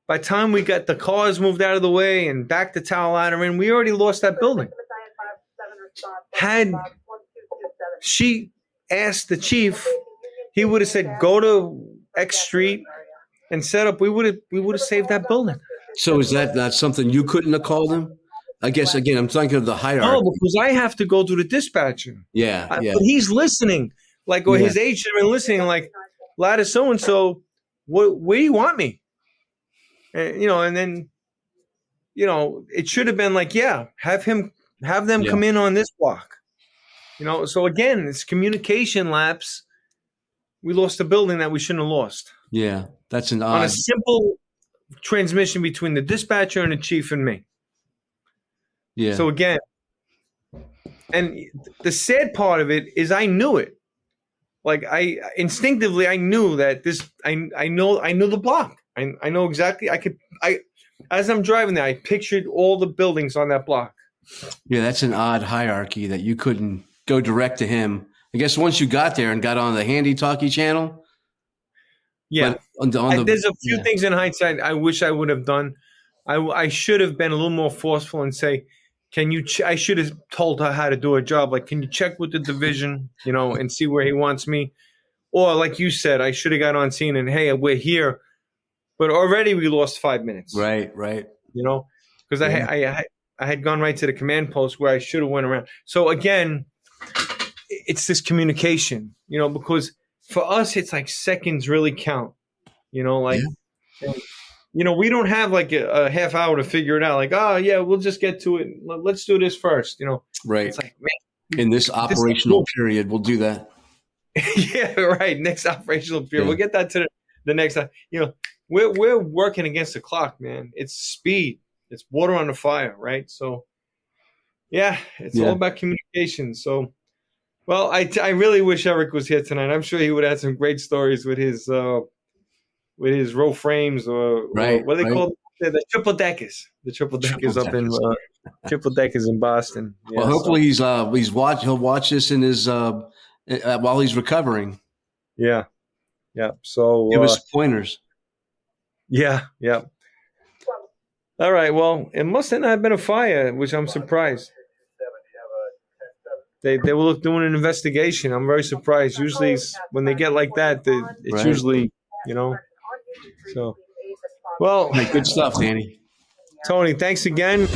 By the time we got the cars moved out of the way and back the tower ladder in, we already lost that building. Had she asked the chief, he would have said, "Go to X Street and set up." We would have we would have saved that building. So is that not something you couldn't have called him? I guess again, I'm thinking of the hierarchy. No, because I have to go to the dispatcher. Yeah, yeah. But he's listening, like, or yeah. his agent been listening, like, ladder so and so, what, where do you want me? And, you know, and then, you know, it should have been like, yeah, have him, have them yeah. come in on this block. You know, so again, it's communication lapse. We lost a building that we shouldn't have lost. Yeah, that's an odd. On a simple transmission between the dispatcher and the chief and me. Yeah. So again, and the sad part of it is I knew it. Like I instinctively I knew that this I I know I knew the block. I I know exactly I could I as I'm driving there I pictured all the buildings on that block. Yeah, that's an odd hierarchy that you couldn't go direct to him. I guess once you got there and got on the handy talkie channel. Yeah, on the, on the, there's a few yeah. things in hindsight I wish I would have done. I I should have been a little more forceful and say, can you ch- i should have told her how to do a job. Like can you check with the division you know and see where he wants me? Or like you said i should have got on scene and hey we're here. But already we lost five minutes. Right right. You know? Because yeah. I, I i had gone right to the command post where i should have went around. So again it's this communication you know because for us it's like seconds really count. You know like yeah you know, we don't have like a, a, half hour to figure it out. Like, oh yeah, we'll just get to it. Let's do this first. You know, right? It's like, man, in this operational this period, we'll do that. yeah, right. Next operational period, yeah. we'll get that to the, the next. You know, we're we're working against the clock, man. It's speed. It's water on the fire, right? So, yeah, it's yeah. all about communication. So, well, I, I really wish Eric was here tonight. I'm sure he would have some great stories with his uh, with his row frames or, right, or what they right. called? The, the triple deckers. The triple deckers triple up in uh, triple deckers in Boston. Yeah, well, hopefully so. he's uh he's watch he'll watch this in his uh, uh while he's recovering. Yeah, yeah. So give us uh, pointers. Yeah, yeah. All right. Well, it must not have been a fire, which I'm surprised. They they were doing an investigation. I'm very surprised. Usually, when they get like that, they, it's right. usually you know. So, well, good stuff, Danny. Tony, thanks again.